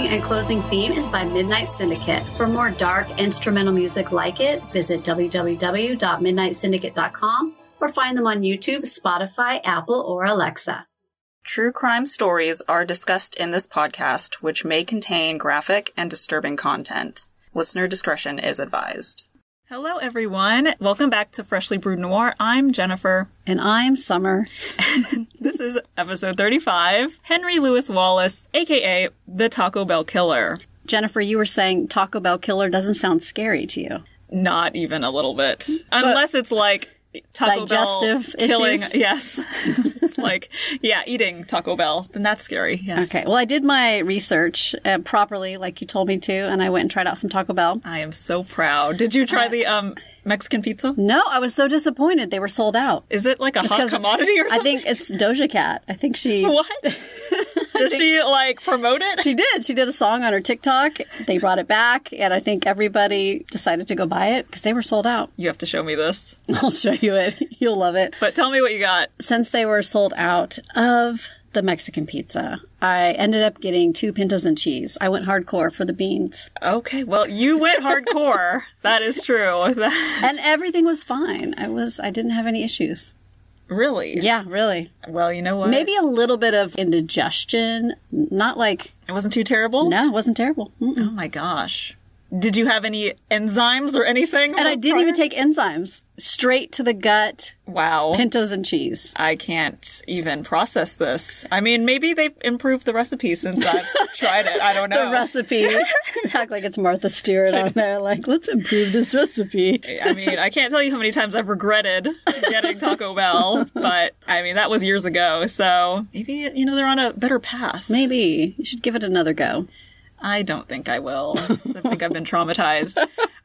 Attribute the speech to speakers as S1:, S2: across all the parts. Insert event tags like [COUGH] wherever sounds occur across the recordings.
S1: opening and closing theme is by Midnight Syndicate. For more dark instrumental music like it, visit www.midnightsyndicate.com or find them on YouTube, Spotify, Apple, or Alexa.
S2: True crime stories are discussed in this podcast, which may contain graphic and disturbing content. Listener discretion is advised. Hello, everyone. Welcome back to Freshly Brewed Noir. I'm Jennifer.
S1: And I'm Summer. [LAUGHS]
S2: This is episode 35 Henry Louis Wallace, aka the Taco Bell Killer.
S1: Jennifer, you were saying Taco Bell Killer doesn't sound scary to you.
S2: Not even a little bit. Unless it's like Taco
S1: Digestive
S2: Bell killing.
S1: issues? [LAUGHS]
S2: Yes. it's like, yeah, eating Taco Bell. Then that's scary. Yes.
S1: Okay, well, I did my research uh, properly, like you told me to, and I went and tried out some Taco Bell.
S2: I am so proud. Did you try the um Mexican pizza?
S1: No, I was so disappointed. They were sold out.
S2: Is it like a hot
S1: 'cause
S2: commodity or something?
S1: I think it's Doja Cat. I think she [LAUGHS]
S2: What? [LAUGHS] Does she like promote it?
S1: she did. She did a song on her TikTok. They brought it back, and I think everybody decided to go buy it because they were sold out.
S2: You have to show me this.
S1: I'll show you it. [LAUGHS] You'll love it.
S2: But tell me what you got.
S1: Since they were sold out of the Mexican pizza, I ended up getting two pintos and cheese. I went hardcore for the beans,
S2: Okay, well, you went hardcore. [LAUGHS] that is true. [LAUGHS]
S1: and everything was fine. I was. I didn't have any issues.
S2: really?
S1: Yeah, really.
S2: Well, you know what?
S1: Maybe a little bit of indigestion. Not like
S2: it wasn't too terrible.
S1: no, it wasn't terrible. Mm-mm.
S2: Oh my gosh. Did you have any enzymes or anything?
S1: And I didn't even take enzymes. Straight to the gut,
S2: Wow.
S1: pintos and cheese.
S2: I can't even process this. I mean, maybe they've improved the recipe since I've [LAUGHS] tried it. I don't know.
S1: The recipe. [LAUGHS] Act like it's Martha Stewart on there. Like, let's improve this recipe.
S2: I mean, I can't tell you how many times I've regretted getting Taco Bell, but I mean, that was years ago. So maybe, you know, they're on a better path.
S1: Maybe you should give it another go.
S2: I don't think I will. I think I've been traumatized.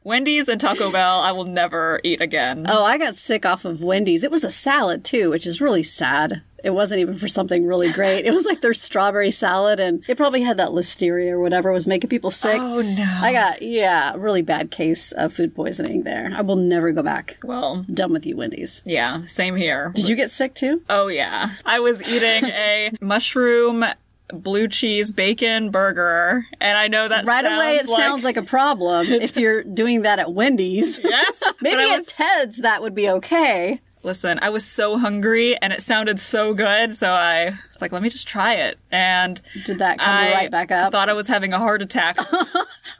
S2: Wendy's and Taco Bell, I will never eat again.
S1: Oh, I got sick off of Wendy's. It was the salad too, which is really sad. It wasn't even for something really great. It was like their strawberry salad, and it probably had that listeria or whatever was making people sick.
S2: Oh, no.
S1: I got yeah, really bad case of food poisoning there. I will never go back.
S2: Well,
S1: Done with you, Wendy's.
S2: yeah, same here.
S1: Did you get sick too?
S2: Oh yeah. I was eating a mushroom blue cheese bacon burger and I know that
S1: Right away, it
S2: sounds like,
S1: sounds like a problem [LAUGHS] if you're doing that at Wendy's. [LAUGHS]
S2: Yes. [LAUGHS]
S1: Maybe
S2: I
S1: at Ted's that would be okay.
S2: listen, I was so hungry and it sounded so good, so I was like, let me just try it. And
S1: Did that come
S2: I
S1: right back up?
S2: thought I was having a heart attack.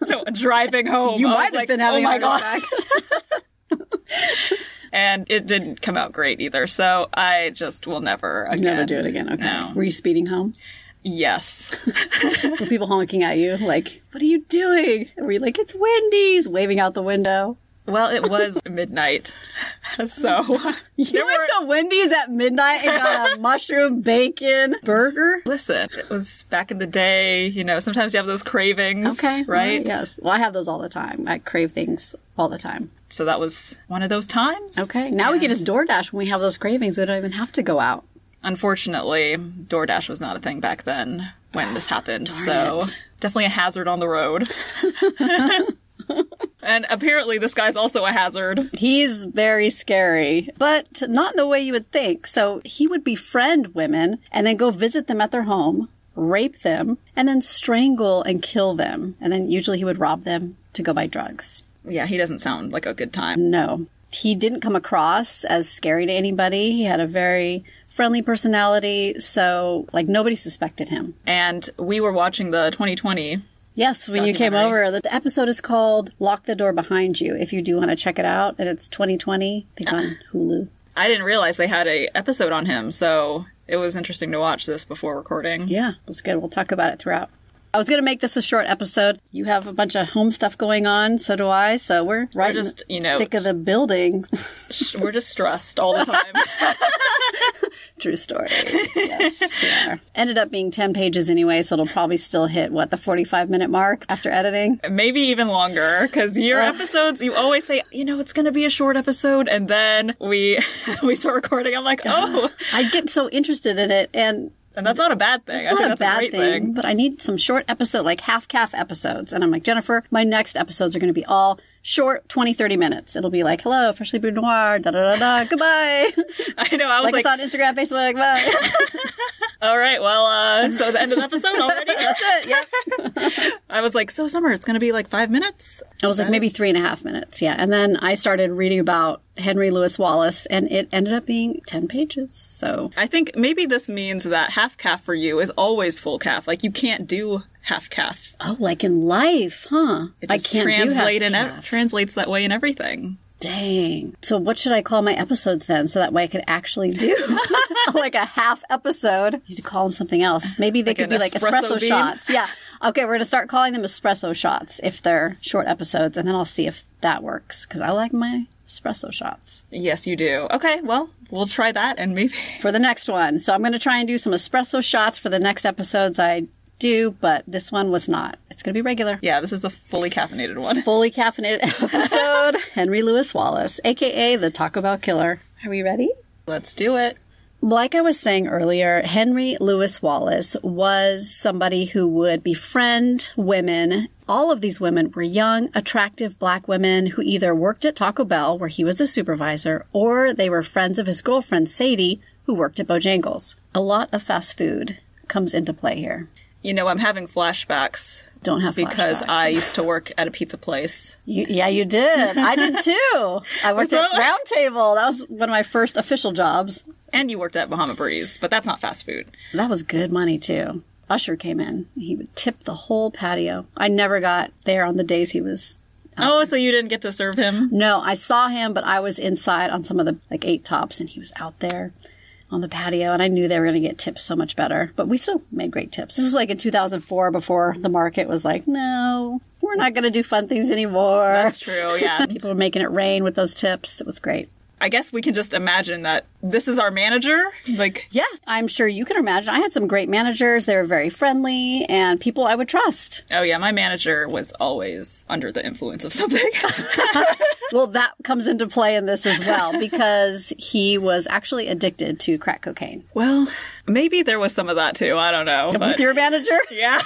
S2: no, driving home.
S1: you
S2: I
S1: might have
S2: like,
S1: been oh having
S2: oh
S1: a heart
S2: God.
S1: attack.
S2: And it didn't come out great either. So I just will never again.
S1: Never do it again. Okay.
S2: No.
S1: Were you speeding home?
S2: Yes. [LAUGHS]
S1: Were people honking at you like, "What are you doing?" Were you like, "It's Wendy's," waving out the window?
S2: Well, it was [LAUGHS] midnight. So [LAUGHS]
S1: You went
S2: were-
S1: to Wendy's at midnight and got a mushroom bacon burger.
S2: Listen, it was back in the day, you know, sometimes you have those cravings.
S1: Okay,
S2: Right?
S1: Yes. Well, I have those all the time. I crave things all the time.
S2: So that was one of those times.
S1: Okay. Now we can just DoorDash when we have those cravings. We don't even have to go out.
S2: Unfortunately, DoorDash was not a thing back then when this [SIGHS] happened. so
S1: it.
S2: definitely a hazard on the road. [LAUGHS] and apparently this guy's also a hazard.
S1: He's very scary, but not in the way you would think. So he would befriend women and then go visit them at their home, rape them, and then strangle and kill them. And then usually he would rob them to go buy drugs.
S2: Yeah, he doesn't sound like a good time.
S1: No. He didn't come across as scary to anybody. He had a very friendly personality, so like nobody suspected him.
S2: And we were watching the 2020
S1: Yes, when you came over, the episode is called Lock the Door Behind You if you do want to check it out. And it's 2020, I think on ah. Hulu.
S2: I didn't realize they had a episode on him, so it was interesting to watch this before recording.
S1: Yeah, it was good. We'll talk about it throughout. I was going to make this a short episode. You have a bunch of home stuff going on, so do I. So we're right
S2: just,
S1: in
S2: you know-
S1: thick of the building. [LAUGHS]
S2: We're just stressed all the time. [LAUGHS]
S1: True story. [LAUGHS] Yes. Ended up being 10 pages anyway, so it'll probably still hit, what, the 45 minute mark after editing?
S2: Maybe even longer, because your episodes, you always say, you know, it's going to be a short episode, and then we [LAUGHS] we start recording. I'm like, oh,
S1: I get so interested in it, and
S2: and that's not a bad thing.
S1: It's
S2: I
S1: not a bad
S2: great
S1: thing, but I need some short episode, like half calf episodes. And I'm like, Jennifer, my next episodes are going to be all short 20, 30 minutes. It'll be like, hello, freshly brewed noir, da da da da, goodbye. [LAUGHS]
S2: I know. I was
S1: like,
S2: like,
S1: us on Instagram, Facebook, bye. [LAUGHS]
S2: all right, well, uh, so the end of the episode already? [LAUGHS]
S1: That's it. Yep.
S2: I was like, so summer, it's going to be like five minutes?
S1: I was like maybe three and a half minutes. Yeah. And then I started reading about Henry Louis Wallace and it ended up being 10 pages. So
S2: I think maybe this means that half calf for you is always full calf. Like you can't do half calf.
S1: Oh, like in life, huh?
S2: It
S1: I can't do
S2: translate
S1: half
S2: in ev-
S1: calf.
S2: translates that way in everything.
S1: Dang. So what should I call my episodes then? So that way I could actually do [LAUGHS] like a half episode. You need to call them something else. Maybe they
S2: Like
S1: could be like
S2: espresso
S1: espresso shots. Yeah. Okay, we're going to start calling them espresso shots if they're short episodes and then I'll see if that works cuz I like my espresso shots
S2: Yes, you do. Okay, well, we'll try that and maybe [LAUGHS]
S1: for the next one. So I'm going to try and do some espresso shots for the next episodes I do, but this one was not. It's going to be regular.
S2: yeah, this is a fully caffeinated one. [LAUGHS]
S1: Fully caffeinated episode. [LAUGHS] Henry Louis Wallace, aka the Taco Bell Killer. Are we ready?
S2: Let's do it.
S1: Like I was saying earlier, Henry Louis Wallace was somebody who would befriend women. All of these women were young, attractive black women who either worked at Taco Bell, where he was the supervisor, or they were friends of his girlfriend, Sadie, who worked at Bojangles. A lot of fast food comes into play here.
S2: You know, I'm having flashbacks
S1: Don't have
S2: because
S1: flashbacks.
S2: I used to work at a pizza place.
S1: You, yeah, you did. I did [LAUGHS] too. I worked at
S2: What's
S1: Round Table. That was one of my first official jobs.
S2: And you worked at Bahama Breeze, but that's not fast food.
S1: That was good money too. Usher came in. He would tip the whole patio. I never got there on the days he was.
S2: Uh, oh, so you didn't get to serve him?
S1: No, I saw him, but I was inside on some of the like eight tops, and he was out there on the patio, and I knew they were going to get tips so much better. But we still made great tips. This was like in 2004, before the market was like, no, we're not going to do fun things anymore.
S2: That's true, yeah. [LAUGHS]
S1: People were making it rain with those tips. It was great.
S2: I guess we can just imagine that this is our manager. Like,
S1: Yeah, I'm sure you can imagine. I had some great managers. They were very friendly and people I would trust.
S2: oh yeah, my manager was always under the influence of something. [LAUGHS]
S1: Well, that comes into play in this as well [LAUGHS] because he was actually addicted to crack cocaine.
S2: well, maybe there was some of that too. I don't know.
S1: With
S2: But
S1: your manager? [LAUGHS]
S2: yeah.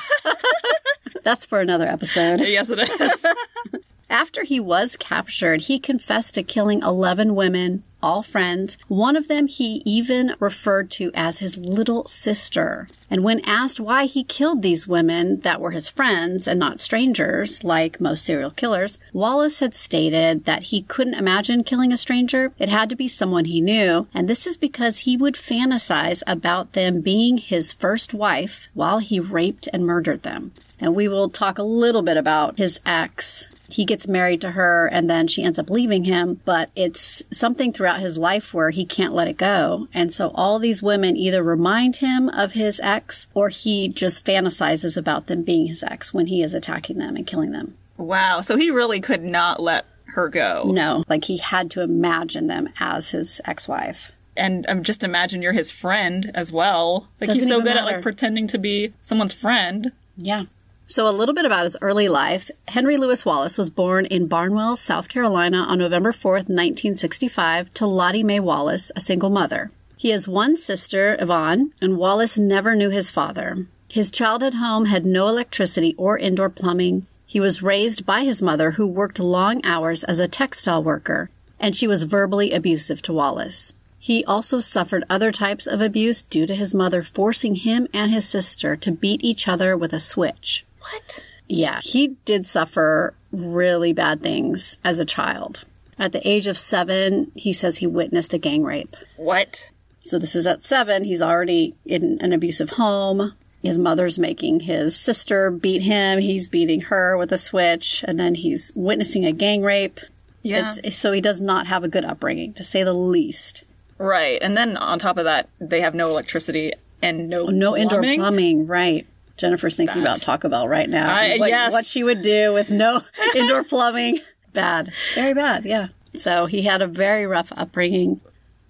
S1: That's for another episode.
S2: yes, it is.
S1: After he was captured, he confessed to killing 11 women, all friends. One of them he even referred to as his little sister. And when asked why he killed these women that were his friends and not strangers, like most serial killers, Wallace had stated that he couldn't imagine killing a stranger. It had to be someone he knew. And this is because he would fantasize about them being his first wife while he raped and murdered them. And we will talk a little bit about his ex he gets married to her and then she ends up leaving him, but it's something throughout his life where he can't let it go. And so all these women either remind him of his ex or he just fantasizes about them being his ex when he is attacking them and killing them.
S2: wow. So he really could not let her go.
S1: No, like he had to imagine them as his ex-wife.
S2: And um, just imagine you're his friend as well. Like
S1: Doesn't
S2: he's so good at like pretending to be someone's friend.
S1: Yeah. So, a little bit about his early life. Henry Louis Wallace was born in Barnwell, South Carolina on November 4th, 1965, to Lottie Mae Wallace, a single mother. He has one sister, Yvonne, and Wallace never knew his father. His childhood home had no electricity or indoor plumbing. He was raised by his mother, who worked long hours as a textile worker, and she was verbally abusive to Wallace. He also suffered other types of abuse due to his mother forcing him and his sister to beat each other with a switch.
S2: What?
S1: Yeah, he did suffer really bad things as a child. At the age of seven, he says he witnessed a gang rape.
S2: What?
S1: So this is at seven. He's already in an abusive home. His mother's making his sister beat him. He's beating her with a switch. And then he's witnessing a gang rape.
S2: Yeah.
S1: It's, so he does not have a good upbringing, to say the least.
S2: Right. And then on top of that, they have no electricity and no
S1: No indoor
S2: plumbing.
S1: plumbing, right. Jennifer's thinking
S2: Bad.
S1: about Taco Bell right now.
S2: I-
S1: what,
S2: yes.
S1: what she would do with no [LAUGHS] indoor plumbing. Bad. Very bad, yeah. So he had a very rough upbringing.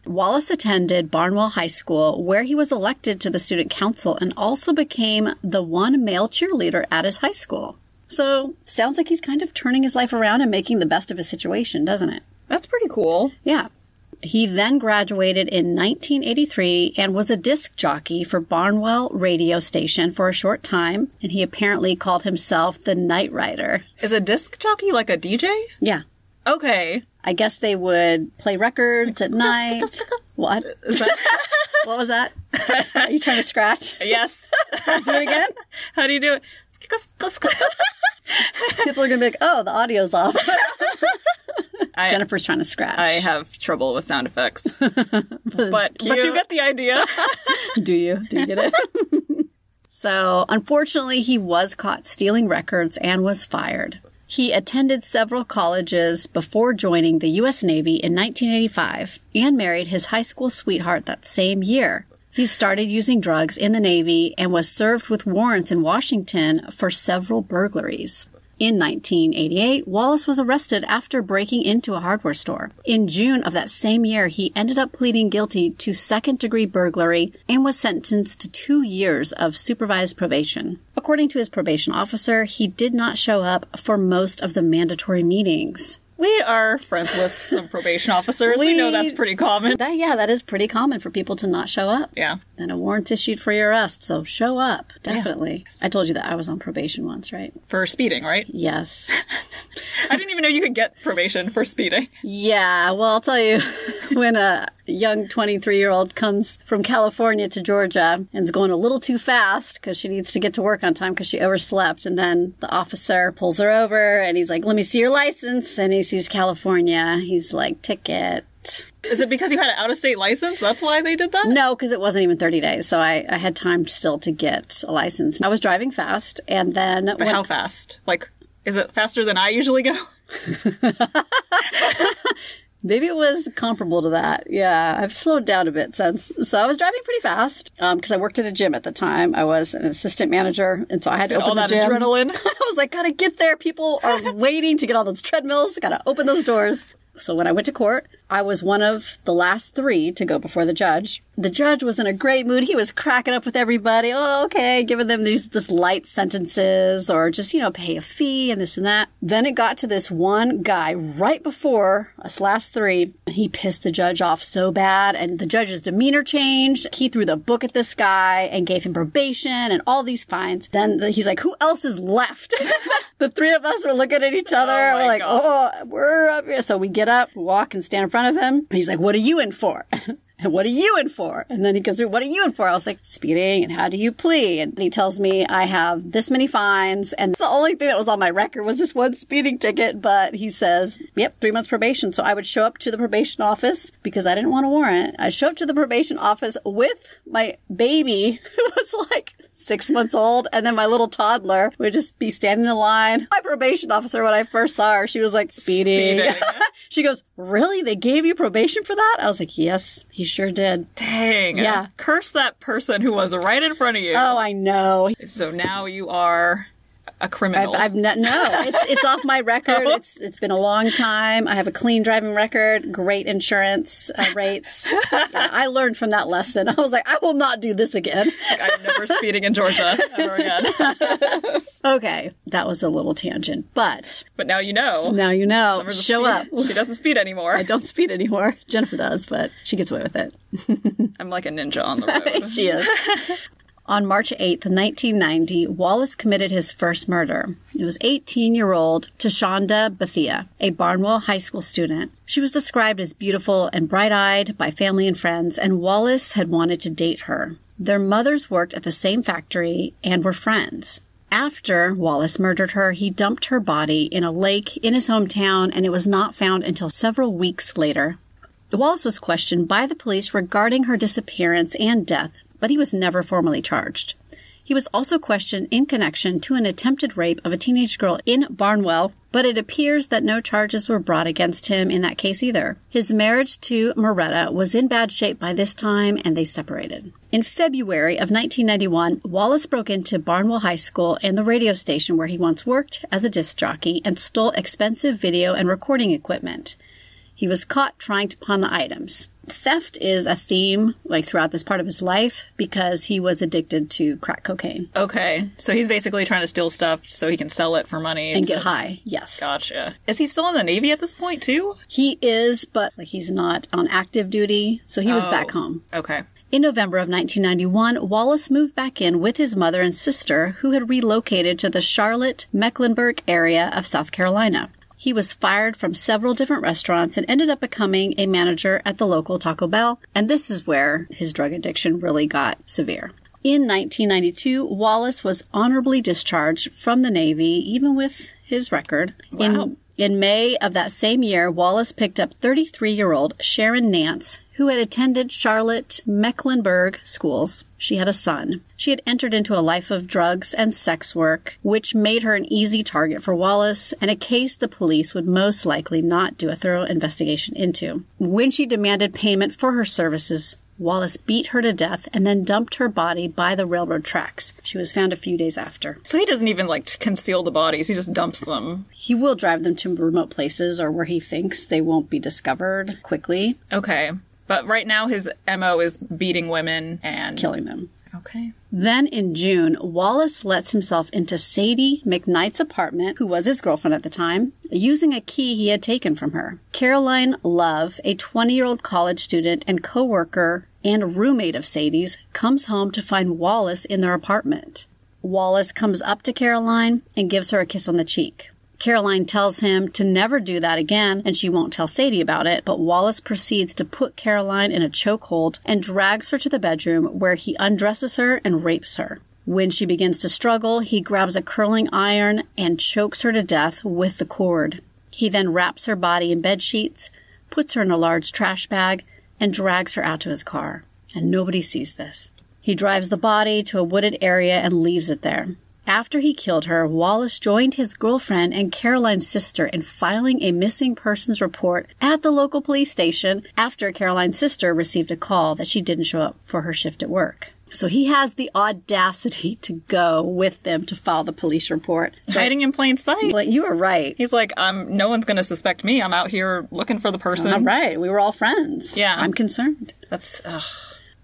S1: Wallace attended Barnwell High School, where he was elected to the student council and also became the one male cheerleader at his high school. So, sounds like he's kind of turning his life around and making the best of his situation, doesn't it?
S2: That's pretty cool.
S1: Yeah. He then graduated in 1983 and was a disc jockey for Barnwell radio station for a short time, and he apparently called himself the Night Rider.
S2: Is a disc jockey like a DJ?
S1: Yeah.
S2: Okay.
S1: I guess they would play records at night. What?
S2: That- [LAUGHS]
S1: What was that? Are you trying to scratch?
S2: yes. [LAUGHS]
S1: Do it again? [LAUGHS]
S2: How do you do it? [LAUGHS]
S1: People are going to be like, oh, the audio's off.
S2: I,
S1: Jennifer's trying to scratch.
S2: I have trouble with sound effects, [LAUGHS] but but you get the idea. [LAUGHS]
S1: Do you? Do you get it? so, unfortunately, he was caught stealing records and was fired. He attended several colleges before joining the U.S. Navy in 1985 and married his high school sweetheart that same year. He started using drugs in the Navy and was served with warrants in Washington for several burglaries. In 1988, Wallace was arrested after breaking into a hardware store. In June of that same year, he ended up pleading guilty to second degree burglary and was sentenced to two years of supervised probation. According to his probation officer, he did not show up for most of the mandatory meetings.
S2: We are friends with some probation officers. We, know that's pretty common.
S1: That, yeah, that is pretty common for people to not show up.
S2: Yeah.
S1: And a warrant's issued for your arrest, so show up. Definitely. I told you that I was on probation once, right?
S2: For speeding, right?
S1: Yes. [LAUGHS]
S2: I didn't even know you could get probation for speeding.
S1: Yeah, well, I'll tell you, [LAUGHS] when a young 23 year old comes from California to Georgia and is going a little too fast because she needs to get to work on time because she overslept, and then the officer pulls her over and he's like, Let me see your license. And he sees California. He's like, Ticket.
S2: Is it because you had an out of state license? That's why they did that?
S1: No, because it wasn't even 30 days. So I, I had time still to get a license. I was driving fast, and then
S2: But
S1: when-
S2: how fast? Like, is it faster than I usually go? [LAUGHS]
S1: Maybe it was comparable to that. Yeah, I've slowed down a bit since. So I was driving pretty fast um, because I worked at a gym at the time. I was an assistant manager, and so I had to
S2: all
S1: open the
S2: that
S1: gym. [LAUGHS]
S2: adrenaline.
S1: I was like, gotta get there. People are waiting to get on those treadmills. Gotta open those doors. So when I went to court, I was one of the last three to go before the judge. The judge was in a great mood. He was cracking up with everybody. Oh, okay, giving them these just light sentences or just, you know, pay a fee and this and that. Then it got to this one guy right before us last three. He pissed the judge off so bad and the judge's demeanor changed. He threw the book at this guy and gave him probation and all these fines. Then he's like, who else is left? [LAUGHS] the three of us were looking at each other.
S2: Oh
S1: we're like,
S2: God.
S1: oh, we're up here. So we get up, walk and stand in front of him. He's like, what are you in for? And [LAUGHS] what are you in for? And then he goes through, what are you in for? I was like, speeding. And how do you plea? And he tells me I have this many fines. And the only thing that was on my record was this one speeding ticket. But he says, yep, three months probation. So I would show up to the probation office because I didn't want a warrant. I show up to the probation office with my baby [LAUGHS] who was like six months old. And then my little toddler would just be standing in line. My probation officer, when I first saw her, she was like, speeding.
S2: Speeding. [LAUGHS]
S1: she goes, really? They gave you probation for that? I was like, yes, he sure did.
S2: Dang.
S1: Yeah.
S2: Curse that person who was right in front of you.
S1: Oh, I know.
S2: So now you are a criminal.
S1: I've, I've no, no, it's it's off my [LAUGHS] record. It's it's been a long time. I have a clean driving record, great insurance uh, [LAUGHS] rates. Yeah, I learned from that lesson. I was like, I will not do this again.
S2: I'm never speeding in Georgia ever again. [LAUGHS]
S1: Okay, that was a little tangent, but
S2: But now you know.
S1: now you know. Show up.
S2: She doesn't speed anymore.
S1: I don't speed anymore. Jennifer does, but she gets away with it.
S2: I'm like a ninja on the road.
S1: She is. On March 8, 1990, Wallace committed his first murder. It was 18 year old Tashonda Bethea, a Barnwell High School student. She was described as beautiful and bright eyed by family and friends, and Wallace had wanted to date her. Their mothers worked at the same factory and were friends. After Wallace murdered her, he dumped her body in a lake in his hometown, and it was not found until several weeks later. Wallace was questioned by the police regarding her disappearance and death, but he was never formally charged. He was also questioned in connection to an attempted rape of a teenage girl in Barnwell, but it appears that no charges were brought against him in that case either. His marriage to Moretta was in bad shape by this time and they separated. In February of 1991, Wallace broke into Barnwell High School and the radio station where he once worked as a disc jockey and stole expensive video and recording equipment. He was caught trying to pawn the items. Theft is a theme like throughout this part of his life because he was addicted to crack cocaine
S2: Okay. So he's basically trying to steal stuff so he can sell it for money.
S1: and
S2: to-
S1: get high. Yes.
S2: Gotcha. Is he still in the Navy at this point, too?
S1: He is, but like he's not on active duty, so he was
S2: Oh.
S1: back home.
S2: Okay.
S1: In November of 1991, Wallace moved back in with his mother and sister, who had relocated to the Charlotte, Mecklenburg area of South Carolina. He was fired from several different restaurants and ended up becoming a manager at the local Taco Bell, and this is where his drug addiction really got severe. In 1992, Wallace was honorably discharged from the Navy, even with his record.
S2: Wow.
S1: In in May of that same year, Wallace picked up 33 year old Sharon Nance, who had attended Charlotte Mecklenburg schools. She had a son. She had entered into a life of drugs and sex work, which made her an easy target for Wallace and a case the police would most likely not do a thorough investigation into. When she demanded payment for her services, Wallace beat her to death and then dumped her body by the railroad tracks. She was found a few days after.
S2: So he doesn't even like conceal the bodies, he just dumps them.
S1: He will drive them to remote places or where he thinks they won't be discovered quickly,
S2: Okay. But right now his MO is beating women and
S1: killing them.
S2: Okay.
S1: Then in June, Wallace lets himself into Sadie McKnight's apartment, who was his girlfriend at the time, using a key he had taken from her. Caroline Love, a 20 year old college student and co worker and roommate of Sadie's, comes home to find Wallace in their apartment. Wallace comes up to Caroline and gives her a kiss on the cheek. Caroline tells him to never do that again and she won't tell Sadie about it, but Wallace proceeds to put Caroline in a chokehold and drags her to the bedroom where he undresses her and rapes her. When she begins to struggle, he grabs a curling iron and chokes her to death with the cord. He then wraps her body in bed sheets, puts her in a large trash bag, and drags her out to his car. And nobody sees this. He drives the body to a wooded area and leaves it there. After he killed her, Wallace joined his girlfriend and Caroline's sister in filing a missing persons report at the local police station after Caroline's sister received a call that she didn't show up for her shift at work. So he has the audacity [LAUGHS] to go with them to file the police report. So,
S2: Hiding in plain sight.
S1: Well, you were right.
S2: He's like, um, no one's gonna suspect me. I'm out here looking for the person.
S1: All right. We were all friends.
S2: Yeah.
S1: I'm concerned.
S2: That's ugh.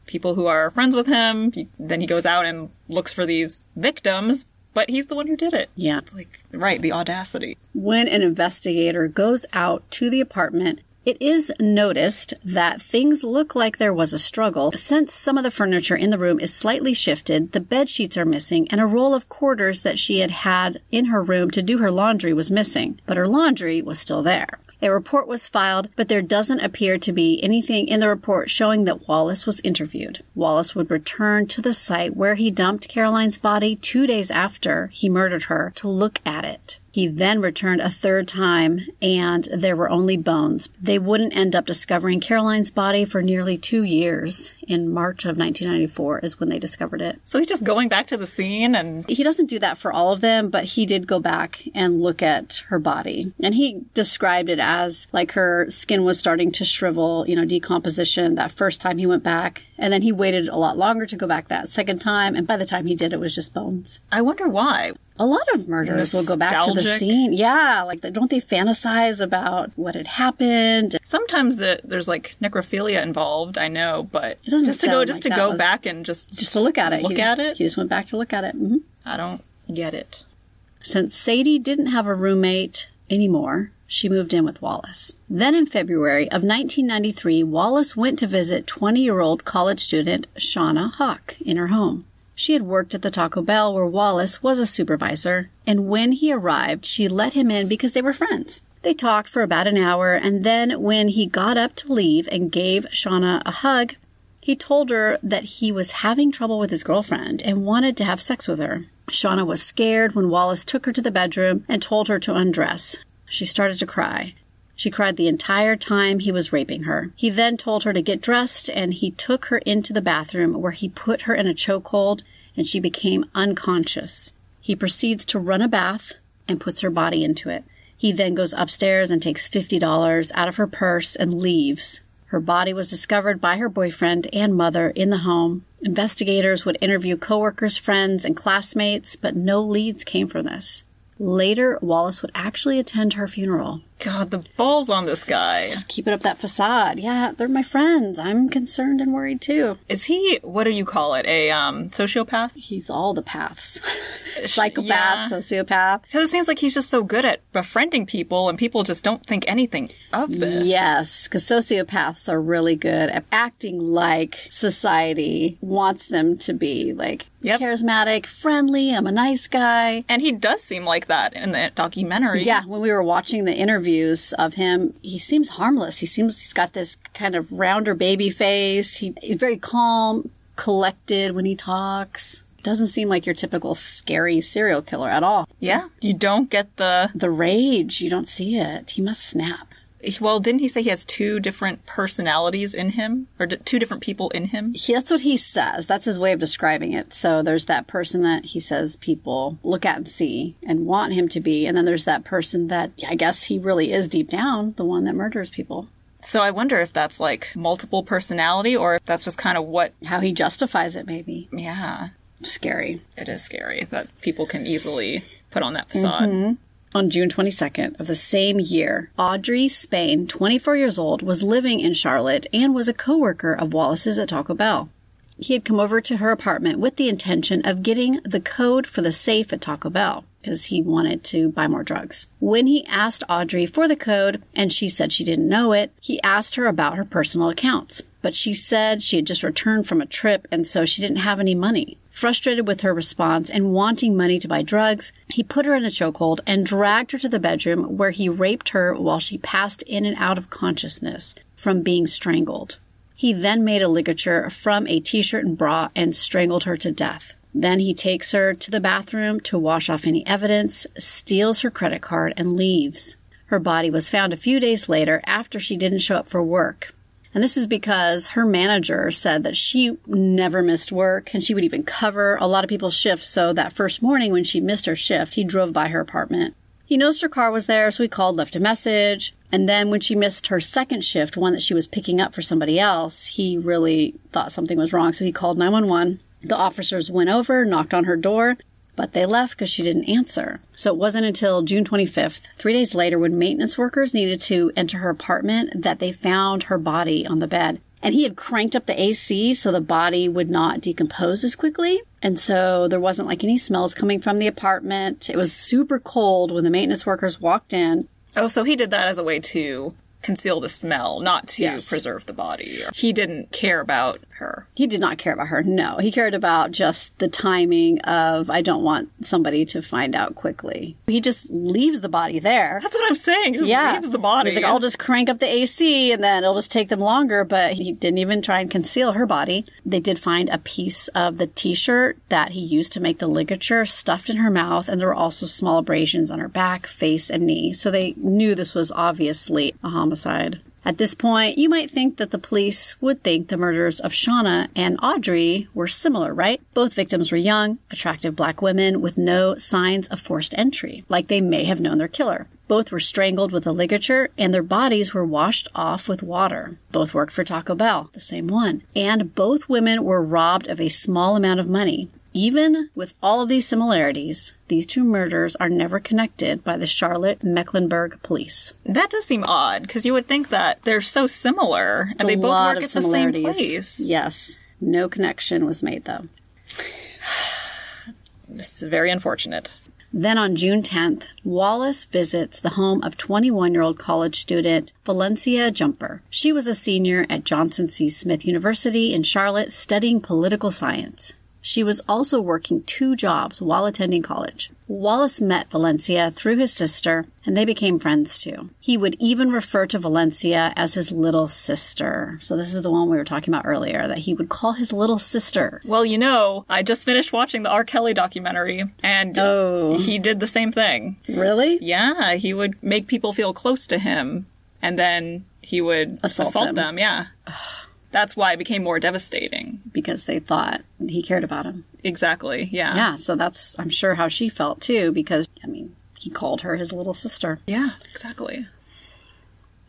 S2: people who are friends with him. He, then he goes out and looks for these victims, but he's the one who did it.
S1: Yeah.
S2: It's like, right, the audacity.
S1: When an investigator goes out to the apartment, it is noticed that things look like there was a struggle. Since some of the furniture in the room is slightly shifted, the bed sheets are missing, and a roll of quarters that she had had in her room to do her laundry was missing, but her laundry was still there. A report was filed, but there doesn't appear to be anything in the report showing that Wallace was interviewed. Wallace would return to the site where he dumped Caroline's body two days after he murdered her to look at it. He then returned a third time, and there were only bones. They wouldn't end up discovering Caroline's body for nearly two years. In March of 1994 is when they discovered it.
S2: So he's just going back to the scene and
S1: He doesn't do that for all of them, but he did go back and look at her body. And he described it as like her skin was starting to shrivel, you know, decomposition that first time he went back. And then he waited a lot longer to go back that second time. And by the time he did, it was just bones.
S2: I wonder why.
S1: A lot of murderers will go back to the scene. Yeah, like don't they fantasize about what had happened?
S2: Sometimes the, there's like necrophilia involved, I know, but just to go just
S1: like
S2: to go back and just
S1: Just to look at it.
S2: Look
S1: He-
S2: at it.
S1: He just went back to look at it. hmm
S2: I don't get it.
S1: Since Sadie didn't have a roommate anymore, she moved in with Wallace. Then in February of 1993, Wallace went to visit 20 year old college student Shawna Hawk in her home. She had worked at the Taco Bell where Wallace was a supervisor, and when he arrived, she let him in because they were friends. They talked for about an hour, and then when he got up to leave and gave Shawna a hug, he told her that he was having trouble with his girlfriend and wanted to have sex with her. Shawna was scared when Wallace took her to the bedroom and told her to undress. She started to cry. She cried the entire time he was raping her. He then told her to get dressed and he took her into the bathroom where he put her in a chokehold and she became unconscious. He proceeds to run a bath and puts her body into it. He then goes upstairs and takes $50 out of her purse and leaves. Her body was discovered by her boyfriend and mother in the home. Investigators would interview coworkers, friends, and classmates, but no leads came from this. Later, Wallace would actually attend her funeral.
S2: God, the balls on this guy.
S1: Just keeping up that facade. Yeah, they're my friends. I'm concerned and worried too.
S2: Is he, what do you call it, a um, sociopath?
S1: He's all the paths [LAUGHS] psychopath,
S2: Yeah.
S1: sociopath.
S2: Because it seems like he's just so good at befriending people and people just don't think anything of this.
S1: Yes, because sociopaths are really good at acting like society wants them to be like
S2: Yep.
S1: charismatic, friendly. I'm a nice guy.
S2: And he does seem like that in the documentary.
S1: Yeah, when we were watching the interviews of him, he seems harmless. He seems he's got this kind of rounder baby face. He, he's very calm, collected when he talks. Doesn't seem like your typical scary serial killer at all.
S2: Yeah. You don't get the.
S1: The rage, you don't see it. He must snap.
S2: Well, didn't he say he has two different personalities in him? Or d- two different people in him?
S1: He- That's what he says. That's his way of describing it. So there's that person that he says people look at and see and want him to be. And then there's that person that I guess he really is deep down, the one that murders people.
S2: So I wonder if that's like multiple personality or if that's just kind of what.
S1: How he justifies it, maybe.
S2: Yeah.
S1: Scary.
S2: It is scary that people can easily put on that facade. Mm-hmm.
S1: On June 22nd of the same year, Audrey Spain, 24 years old, was living in Charlotte and was a coworker of Wallace's at Taco Bell. He had come over to her apartment with the intention of getting the code for the safe at Taco Bell because he wanted to buy more drugs. When he asked Audrey for the code and she said she didn't know it, he asked her about her personal accounts. But she said she had just returned from a trip and so she didn't have any money. Frustrated with her response and wanting money to buy drugs, he put her in a chokehold and dragged her to the bedroom where he raped her while she passed in and out of consciousness from being strangled. He then made a ligature from a t-shirt and bra and strangled her to death. Then he takes her to the bathroom to wash off any evidence, steals her credit card, and leaves. Her body was found a few days later after she didn't show up for work. And this is because her manager said that she never missed work and she would even cover a lot of people's shifts. So that first morning when she missed her shift, he drove by her apartment. He noticed her car was there, so he called, left a message. And then when she missed her second shift, one that she was picking up for somebody else, he really thought something was wrong. So he called 911. The officers went over, knocked on her door, but they left because she didn't answer. So it wasn't until June 25th, three days later, when maintenance workers needed to enter her apartment, that they found her body on the bed. And he had cranked up the AC so the body would not decompose as quickly. And so there wasn't like any smells coming from the apartment. It was super cold when the maintenance workers walked in.
S2: Oh, so he did that as a way to conceal the smell, not to
S1: Yes.
S2: preserve the body. He didn't care about her.
S1: He did not care about her. No, he cared about just the timing of I don't want somebody to find out quickly. He just leaves the body there.
S2: That's what I'm saying. He Just
S1: yeah,
S2: leaves the body.
S1: He's like, I'll just crank up the AC and then it'll just take them longer. But he didn't even try and conceal her body. They did find a piece of the T-shirt that he used to make the ligature stuffed in her mouth, and there were also small abrasions on her back, face, and knee. So they knew this was obviously a homicide. At this point, you might think that the police would think the murders of Shawna and Audrey were similar, right? Both victims were young, attractive black women with no signs of forced entry, like they may have known their killer. Both were strangled with a ligature and their bodies were washed off with water. Both worked for Taco Bell, the same one. And both women were robbed of a small amount of money. Even with all of these similarities, these two murders are never connected by the Charlotte Mecklenburg police.
S2: That does seem odd because you would think that they're so similar and they both work at the same place.
S1: Yes. No connection was made though. [SIGHS]
S2: This is very unfortunate.
S1: Then on June 10th, Wallace visits the home of 21 year old college student Valencia Jumper. She was a senior at Johnson C. Smith University in Charlotte studying political science. She was also working two jobs while attending college. Wallace met Valencia through his sister, and they became friends too. He would even refer to Valencia as his little sister. So this is the one we were talking about earlier, that he would call his little sister.
S2: Well, you know, I just finished watching the R. Kelly documentary and
S1: Oh.
S2: he did the same thing.
S1: Really?
S2: Yeah, he would make people feel close to him and then he would
S1: Assault
S2: assault,
S1: them.
S2: them. Yeah. That's why it became more devastating.
S1: Because they thought he cared about him.
S2: Exactly. Yeah.
S1: Yeah, so that's, I'm sure, how she felt too, because, I mean, he called her his little sister.
S2: Yeah, exactly.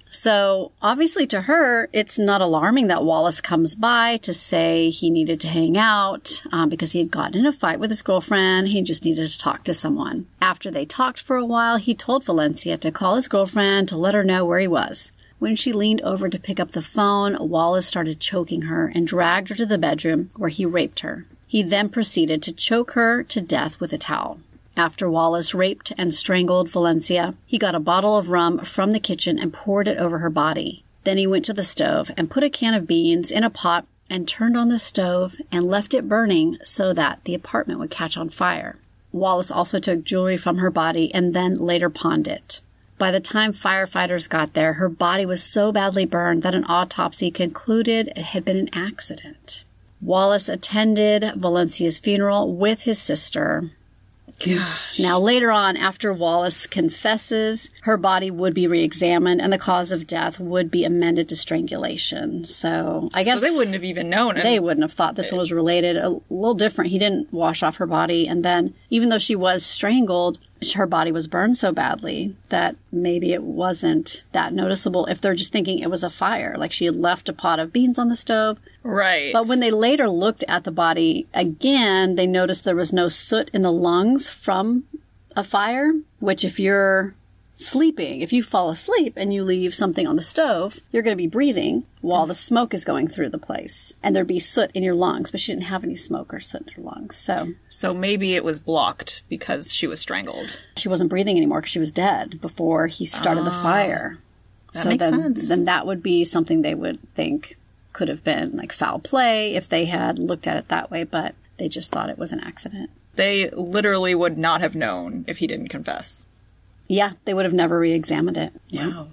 S1: So obviously to her, it's not alarming that Wallace comes by to say he needed to hang out um, because he had gotten in a fight with his girlfriend. He just needed to talk to someone. After they talked for a while, he told Valencia to call his girlfriend to let her know where he was. When she leaned over to pick up the phone, Wallace started choking her and dragged her to the bedroom where he raped her. He then proceeded to choke her to death with a towel. After Wallace raped and strangled Valencia, he got a bottle of rum from the kitchen and poured it over her body. Then he went to the stove and put a can of beans in a pot and turned on the stove and left it burning so that the apartment would catch on fire. Wallace also took jewelry from her body and then later pawned it. By the time firefighters got there, her body was so badly burned that an autopsy concluded it had been an accident. Wallace attended Valencia's funeral with his sister,
S2: Gosh.
S1: now, later on, after Wallace confesses, her body would be re-examined and the cause of death would be amended to strangulation. So I guess
S2: So they wouldn't have even known.
S1: they wouldn't have thought this one was related. A little different. He didn't wash off her body, and then even though she was strangled, her body was burned so badly that maybe it wasn't that noticeable. If they're just thinking it was a fire, like she had left a pot of beans on the stove,
S2: right.
S1: but when they later looked at the body again, they noticed there was no soot in the lungs from a fire, which if you're sleeping, if you fall asleep and you leave something on the stove, you're going to be breathing while the smoke is going through the place. And there'd be soot in your lungs, but she didn't have any smoke or soot in her lungs. So
S2: so maybe it was blocked because she was strangled.
S1: she wasn't breathing anymore because she was dead before he started the ah, fire.
S2: That
S1: so
S2: makes
S1: then,
S2: sense.
S1: then that would be something they would think could have been like foul play if they had looked at it that way, but they just thought it was an accident.
S2: They literally would not have known if he didn't confess.
S1: Yeah, they would have never re examined it. Yeah.
S2: Wow.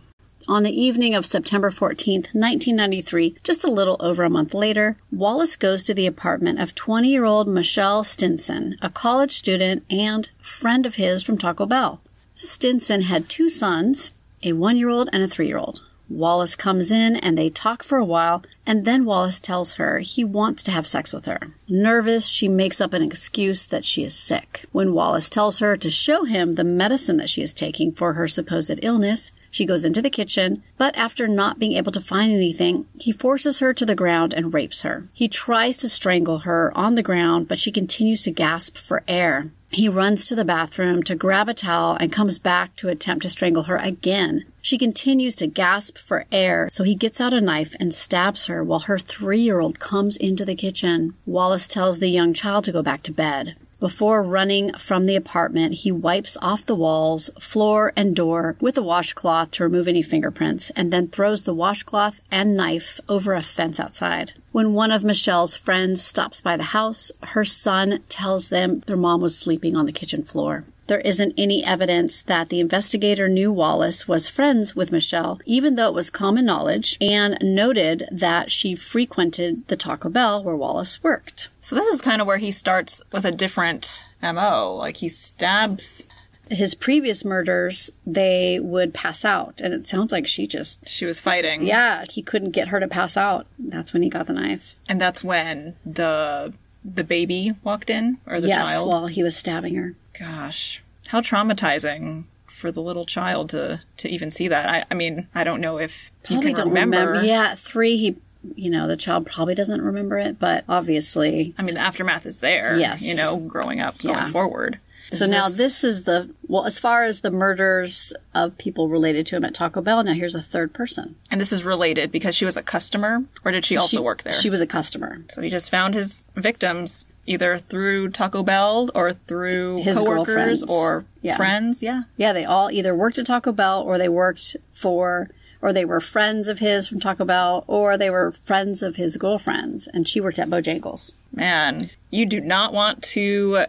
S1: On the evening of September 14th, 1993, just a little over a month later, Wallace goes to the apartment of 20 year old Michelle Stinson, a college student and friend of his from Taco Bell. Stinson had two sons, a one year old and a three year old. Wallace comes in and they talk for a while, and then Wallace tells her he wants to have sex with her. Nervous, she makes up an excuse that she is sick. When Wallace tells her to show him the medicine that she is taking for her supposed illness, she goes into the kitchen, but after not being able to find anything, he forces her to the ground and rapes her. He tries to strangle her on the ground, but she continues to gasp for air. He runs to the bathroom to grab a towel and comes back to attempt to strangle her again. She continues to gasp for air, so he gets out a knife and stabs her while her three year old comes into the kitchen. Wallace tells the young child to go back to bed. Before running from the apartment, he wipes off the walls, floor, and door with a washcloth to remove any fingerprints, and then throws the washcloth and knife over a fence outside. When one of Michelle's friends stops by the house, her son tells them their mom was sleeping on the kitchen floor. There isn't any evidence that the investigator knew Wallace was friends with Michelle, even though it was common knowledge, and noted that she frequented the Taco Bell where Wallace worked.
S2: So this is kind of where he starts with a different MO. Like he stabs.
S1: His previous murders, they would pass out, and it sounds like she just,
S2: She was fighting.
S1: yeah, he couldn't get her to pass out. That's when he got the knife.
S2: And that's when the the baby walked in or the
S1: yes,
S2: child.
S1: while he was stabbing her.
S2: Gosh, how traumatizing for the little child to to even see that. I, I mean, I don't know if he
S1: Probably
S2: can
S1: don't
S2: remember.
S1: remember. Yeah, three, he, you know, the child probably doesn't remember it, but obviously.
S2: I mean, the aftermath is there.
S1: Yes.
S2: You know, growing up,
S1: Yeah.
S2: going forward.
S1: So now this is the, well, as far as the murders of people related to him at Taco Bell, now here's a third person.
S2: And this is related because she was a customer, or did she also
S1: She-
S2: work there?
S1: She was a customer.
S2: so he just found his victims either through Taco Bell or through
S1: His
S2: coworkers or
S1: Yeah.
S2: friends. Yeah.
S1: Yeah, they all either worked at Taco Bell or they worked for, or they were friends of his from Taco Bell or they were friends of his girlfriends. And she worked at Bojangles.
S2: Man, you do not want to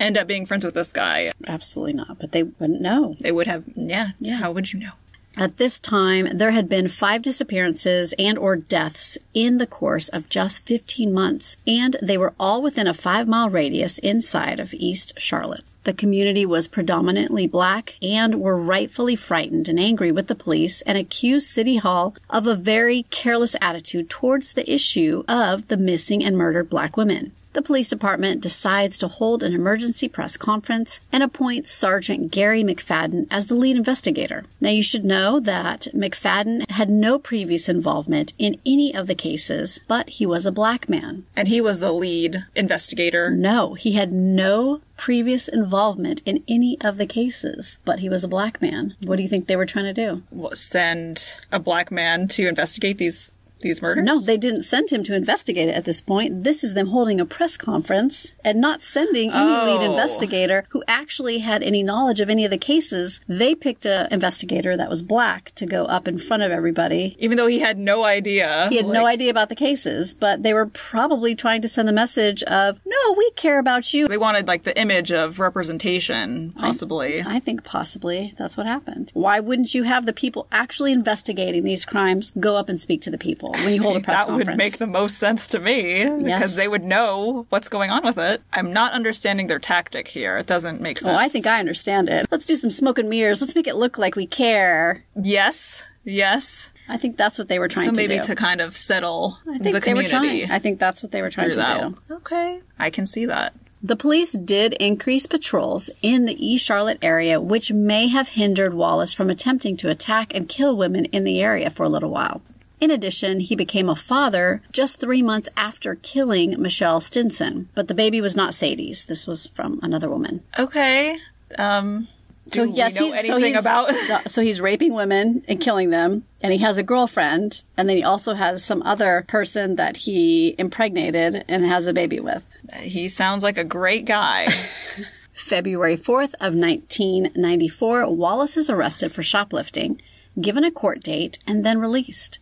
S2: end up being friends with this guy.
S1: Absolutely not, but they wouldn't know.
S2: They would have, yeah,
S1: Yeah.
S2: How would you know?
S1: At this time, there had been five disappearances and or deaths in the course of just 15 months, and they were all within a five mile radius inside of East Charlotte. The community was predominantly black and were rightfully frightened and angry with the police and accused City Hall of a very careless attitude towards the issue of the missing and murdered black women. The police department decides to hold an emergency press conference and appoints Sergeant Gary McFadden as the lead investigator. Now, you should know that McFadden had no previous involvement in any of the cases, but he was a black man.
S2: And he was the lead investigator.
S1: No, he had no previous involvement in any of the cases, but he was a black man. What do you think they were trying to do?
S2: What, Send a black man to investigate these these murders?
S1: No, they didn't send him to investigate it at this point. This is them holding a press conference and not sending any lead
S2: Oh.
S1: investigator who actually had any knowledge of any of the cases. They picked a investigator that was black to go up in front of everybody.
S2: Even though he had no idea.
S1: He had no idea about the cases, but they were probably trying to send the message of, no, we care about you.
S2: They wanted like the image of representation, possibly.
S1: I think possibly that's what happened. Why wouldn't you have the people actually investigating these crimes go up and speak to the people when you hold a [LAUGHS] press
S2: that
S1: conference?
S2: would make the most sense to me because they would know what's going on with it. I'm not understanding their tactic here. It doesn't make sense.
S1: Oh, I think I understand it. Let's do some smoke and mirrors. Let's make it look like we care.
S2: yes, yes.
S1: I think that's what they were trying
S2: So
S1: to do.
S2: So maybe to kind of settle
S1: I think
S2: the
S1: they were trying. I think that's what they were trying to
S2: that.
S1: do.
S2: Okay, I can see that.
S1: The police did increase patrols in the East Charlotte area, which may have hindered Wallace from attempting to attack and kill women in the area for a little while. In addition, he became a father just three months after killing Michelle Stinson, but the baby was not Sadie's. This was from another woman.
S2: Okay. Um.
S1: So yes,
S2: know
S1: he-
S2: anything
S1: so he's,
S2: about? [LAUGHS]
S1: so he's raping women and killing them, and he has a girlfriend, and then he also has some other person that he impregnated and has a baby with.
S2: he sounds like a great guy. [LAUGHS] [LAUGHS]
S1: February 4th of 1994, Wallace is arrested for shoplifting, given a court date, and then released.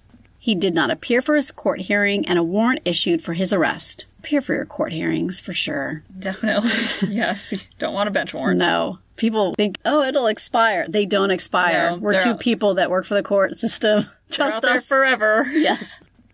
S1: He did not appear for his court hearing and a warrant issued for his arrest. Appear for your court hearings for sure.
S2: Definitely. [LAUGHS] yes. You don't want a bench warrant.
S1: No. People think, oh, it'll expire. They don't expire.
S2: No,
S1: We're two
S2: out-
S1: people that work for the court [LAUGHS] system. Trust us.
S2: forever. [LAUGHS]
S1: Yes.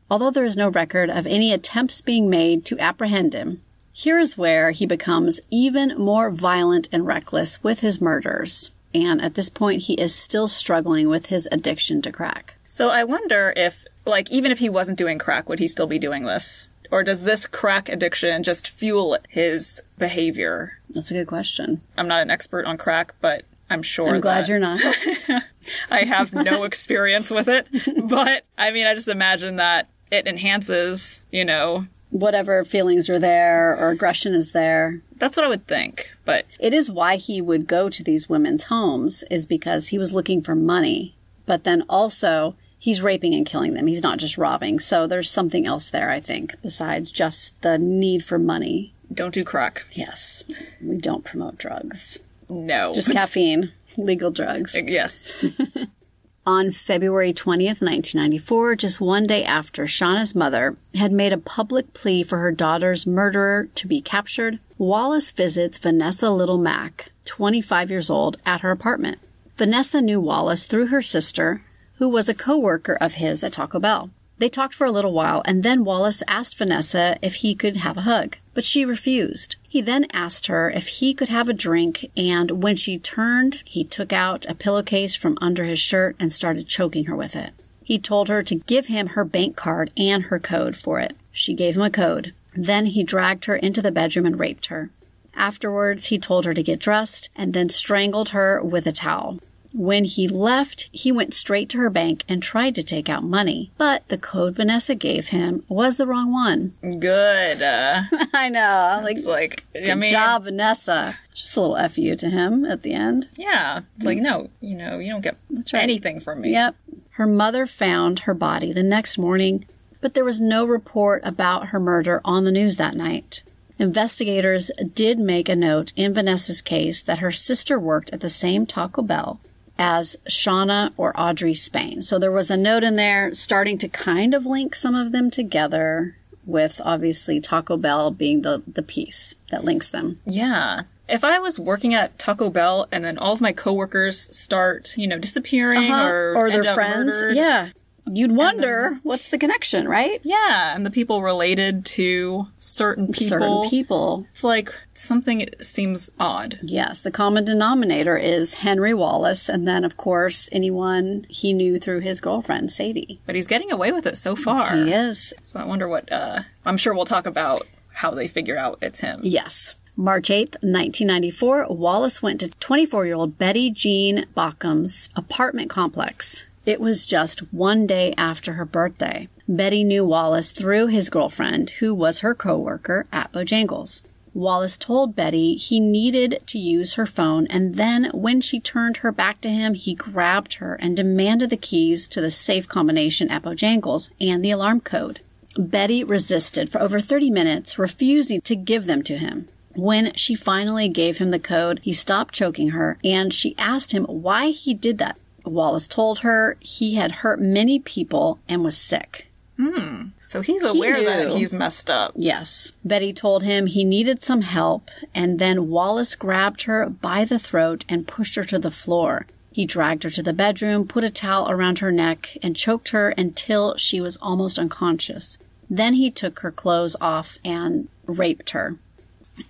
S1: Although there is no record of any attempts being made to apprehend him, here is where he becomes even more violent and reckless with his murders. And at this point, he is still struggling with his addiction to crack.
S2: So I wonder if, like, even if he wasn't doing crack, would he still be doing this? Or does this crack addiction just fuel his behavior?
S1: That's a good question.
S2: I'm not an expert on crack, but I'm sure.
S1: I'm glad you're not. [LAUGHS]
S2: I have no [LAUGHS] experience with it. But I mean, I just imagine that it enhances, you know,
S1: Whatever feelings are there or aggression is there.
S2: that's what I would think. But
S1: It is why he would go to these women's homes, is because he was looking for money. But then also, he's raping and killing them. He's not just robbing. So there's something else there, I think, besides just the need for money.
S2: don't do crack.
S1: Yes, we don't promote drugs.
S2: No.
S1: Just caffeine, [LAUGHS] legal drugs.
S2: Uh, yes. [LAUGHS]
S1: On February 20th, 1994, just one day after Shawna's mother had made a public plea for her daughter's murderer to be captured, Wallace visits Vanessa Little Mack, 25 years old, at her apartment. Vanessa knew Wallace through her sister, who was a coworker of his at Taco Bell. They talked for a little while, and then Wallace asked Vanessa if he could have a hug, but she refused. He then asked her if he could have a drink, and when she turned, he took out a pillowcase from under his shirt and started choking her with it. He told her to give him her bank card and her code for it. She gave him a code. Then he dragged her into the bedroom and raped her. Afterwards, he told her to get dressed and then strangled her with a towel. When he left, he went straight to her bank and tried to take out money, but the code Vanessa gave him was the wrong one.
S2: Good. Uh, [LAUGHS]
S1: I know. Like,
S2: it's like, I
S1: good
S2: mean,
S1: job, Vanessa. Just a little fu to him at the end.
S2: yeah. It's like, no, you know, you don't get
S1: right.
S2: anything from me.
S1: Yep. Her mother found her body the next morning, but there was no report about her murder on the news that night. Investigators did make a note in Vanessa's case that her sister worked at the same Taco Bell as Shawna or Audrey Spain. So there was a note in there starting to kind of link some of them together with obviously Taco Bell being the, the piece that links them.
S2: Yeah. If I was working at Taco Bell and then all of my coworkers start, you know, disappearing uh-huh. or,
S1: or their friends.
S2: murdered,
S1: Yeah. You'd wonder what's the connection, right?
S2: Yeah, and the people related to certain people.
S1: Certain people.
S2: It's like something seems odd.
S1: Yes, the common denominator is Henry Wallace, and then, of course, anyone he knew through his girlfriend, Sadie.
S2: But he's getting away with it so far.
S1: He is.
S2: So I wonder what, uh, I'm sure we'll talk about how they figure out it's him.
S1: Yes. March 8th, 1994, Wallace went to 24 year old Betty Jean Baucom's apartment complex. It was just one day after her birthday. Betty knew Wallace through his girlfriend, who was her coworker at Bojangles. Wallace told Betty he needed to use her phone, and then when she turned her back to him, he grabbed her and demanded the keys to the safe combination at Bojangles and the alarm code. Betty resisted for over 30 minutes, refusing to give them to him. When she finally gave him the code, he stopped choking her and she asked him why he did that. Wallace told her he had hurt many people and was sick. Hmm.
S2: So he's aware that he's messed up.
S1: Yes. Betty told him he needed some help, and then Wallace grabbed her by the throat and pushed her to the floor. He dragged her to the bedroom, put a towel around her neck, and choked her until she was almost unconscious. Then he took her clothes off and raped her.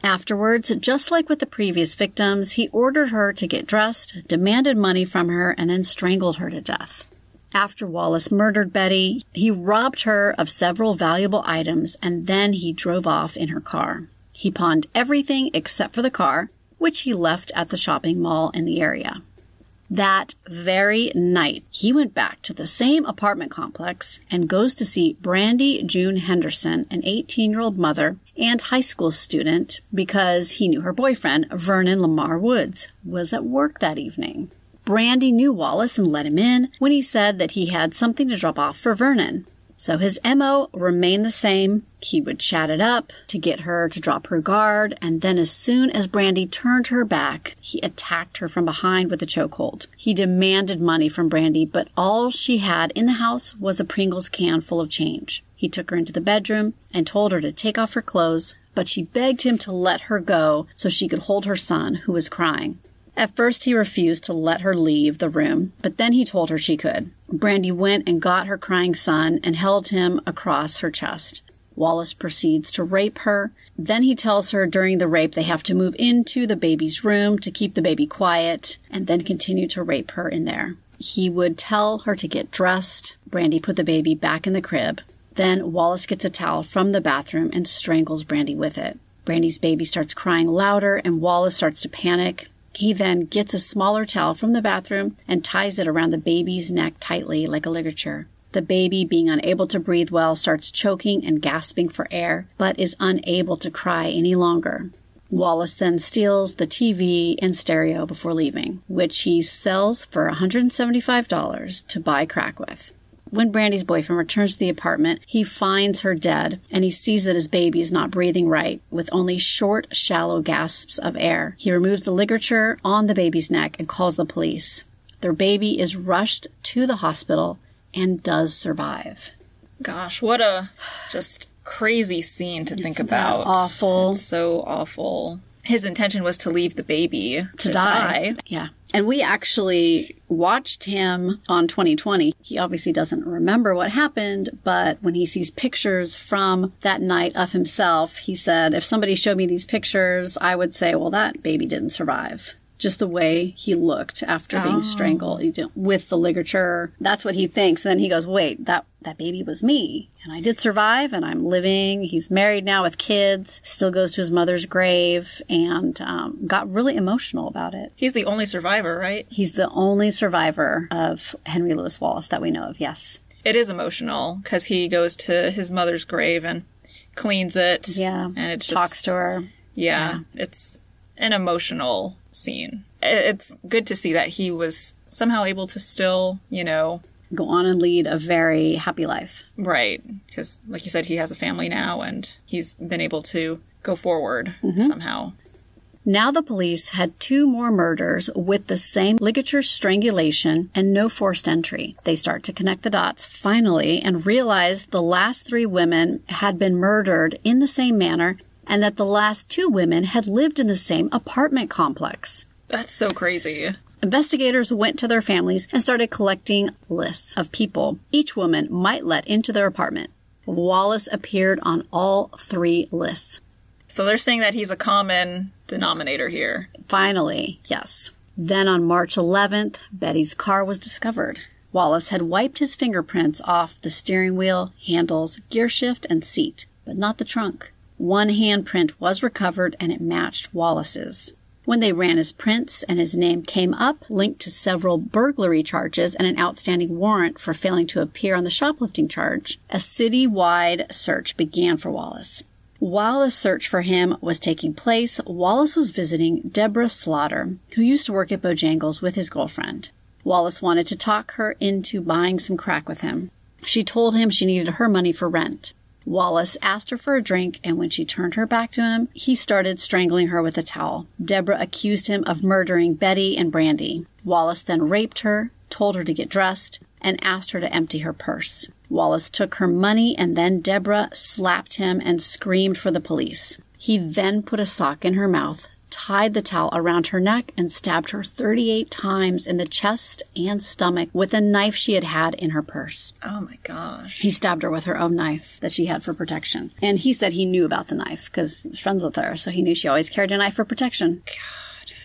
S1: Afterwards, just like with the previous victims, he ordered her to get dressed, demanded money from her, and then strangled her to death. After Wallace murdered Betty, he robbed her of several valuable items and then he drove off in her car. He pawned everything except for the car, which he left at the shopping mall in the area. That very night, he went back to the same apartment complex and goes to see Brandy June Henderson, an 18 year old mother and high school student, because he knew her boyfriend, Vernon Lamar Woods, was at work that evening. Brandy knew Wallace and let him in when he said that he had something to drop off for Vernon. So his MO remained the same. He would chat it up to get her to drop her guard, and then as soon as Brandy turned her back, he attacked her from behind with a chokehold. He demanded money from Brandy, but all she had in the house was a Pringles can full of change. He took her into the bedroom and told her to take off her clothes, but she begged him to let her go so she could hold her son, who was crying. At first, he refused to let her leave the room, but then he told her she could. Brandy went and got her crying son and held him across her chest. Wallace proceeds to rape her. Then he tells her during the rape they have to move into the baby's room to keep the baby quiet and then continue to rape her in there. He would tell her to get dressed. Brandy put the baby back in the crib. Then Wallace gets a towel from the bathroom and strangles Brandy with it. Brandy's baby starts crying louder and Wallace starts to panic. He then gets a smaller towel from the bathroom and ties it around the baby's neck tightly like a ligature. The baby, being unable to breathe well, starts choking and gasping for air, but is unable to cry any longer. Wallace then steals the TV and stereo before leaving, which he sells for $175 to buy crack with. When Brandy's boyfriend returns to the apartment, he finds her dead and he sees that his baby is not breathing right with only short, shallow gasps of air. He removes the ligature on the baby's neck and calls the police. Their baby is rushed to the hospital and does survive.
S2: Gosh, what a just crazy scene to think
S1: Isn't
S2: about.
S1: awful?
S2: It's so awful. His intention was to leave the baby to,
S1: to die. Yeah. And we actually watched him on 2020. He obviously doesn't remember what happened, but when he sees pictures from that night of himself, he said, if somebody showed me these pictures, I would say, well, that baby didn't survive. Just the way he looked after being strangled you know, with the ligature. That's what he thinks. And then he goes, wait, that, that baby was me. And I did survive and I'm living. He's married now with kids, still goes to his mother's grave and um, got really emotional about it.
S2: He's the only survivor, right?
S1: He's the only survivor of Henry Louis Wallace that we know of, yes.
S2: It is emotional because he goes to his mother's grave and cleans it.
S1: Yeah.
S2: And it just,
S1: talks to her.
S2: Yeah, it's an emotional scene. It's good to see that he was somehow able to still, you know,
S1: Go on and lead a very happy life.
S2: right. Because, like you said, he has a family now and he's been able to go forward mm-hmm. somehow.
S1: Now the police had two more murders with the same ligature strangulation and no forced entry. They start to connect the dots finally and realize the last three women had been murdered in the same manner and that the last two women had lived in the same apartment complex.
S2: That's so crazy.
S1: Investigators went to their families and started collecting lists of people each woman might let into their apartment. Wallace appeared on all three lists.
S2: So they're saying that he's a common denominator here.
S1: Finally, yes. Then on March 11th, Betty's car was discovered. Wallace had wiped his fingerprints off the steering wheel, handles, gear shift, and seat, but not the trunk. One handprint was recovered and it matched Wallace's. When they ran his prints and his name came up, linked to several burglary charges and an outstanding warrant for failing to appear on the shoplifting charge, a city-wide search began for Wallace. While the search for him was taking place, Wallace was visiting Deborah Slaughter, who used to work at Bojangles with his girlfriend. Wallace wanted to talk her into buying some crack with him. She told him she needed her money for rent. Wallace asked her for a drink, and when she turned her back to him, he started strangling her with a towel. Deborah accused him of murdering Betty and Brandy. Wallace then raped her, told her to get dressed, and asked her to empty her purse. Wallace took her money, and then Deborah slapped him and screamed for the police. He then put a sock in her mouth, tied the towel around her neck, and stabbed her 38 times in the chest and stomach with a knife she had had in her purse.
S2: Oh my gosh.
S1: He stabbed her with her own knife that she had for protection. And he said he knew about the knife because he was friends with her, so he knew she always carried a knife for protection. God.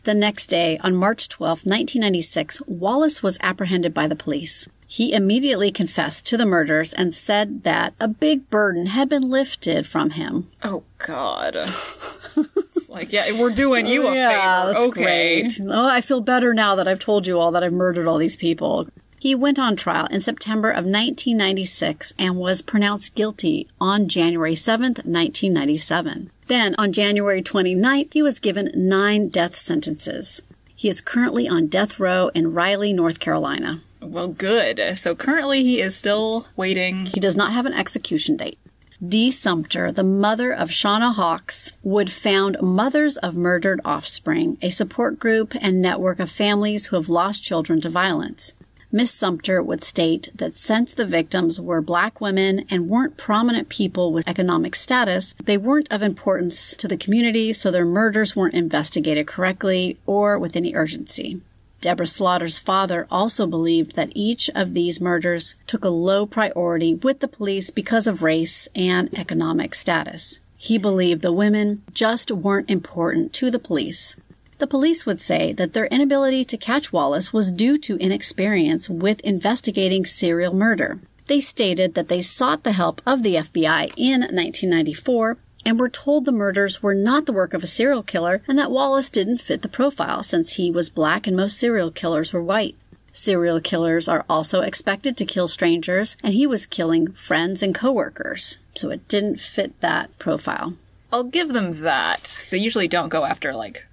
S1: The next day, on March 12, 1996, Wallace was apprehended by the police. He immediately confessed to the murders and said that a big burden had been lifted from him.
S2: Oh God. [LAUGHS] Like, yeah, we're doing you a oh,
S1: yeah,
S2: favor.
S1: that's
S2: okay.
S1: great. Oh, I feel better now that I've told you all that I've murdered all these people. He went on trial in September of 1996 and was pronounced guilty on January 7th, 1997. Then, on January 29th, he was given nine death sentences. He is currently on death row in Raleigh, North Carolina.
S2: Well, good. So currently he is still waiting.
S1: He does not have an execution date. Dee Sumpter, the mother of Shawna Hawks, would found Mothers of Murdered Offspring, a support group and network of families who have lost children to violence. Miss Sumpter would state that since the victims were black women and weren't prominent people with economic status, they weren't of importance to the community, so their murders weren't investigated correctly or with any urgency. Deborah Slaughter's father also believed that each of these murders took a low priority with the police because of race and economic status. He believed the women just weren't important to the police. The police would say that their inability to catch Wallace was due to inexperience with investigating serial murder. They stated that they sought the help of the FBI in 1994 and were told the murders were not the work of a serial killer and that Wallace didn't fit the profile since he was black and most serial killers were white. Serial killers are also expected to kill strangers, and he was killing friends and coworkers, so it didn't fit that profile.
S2: I'll give them that. They usually don't go after like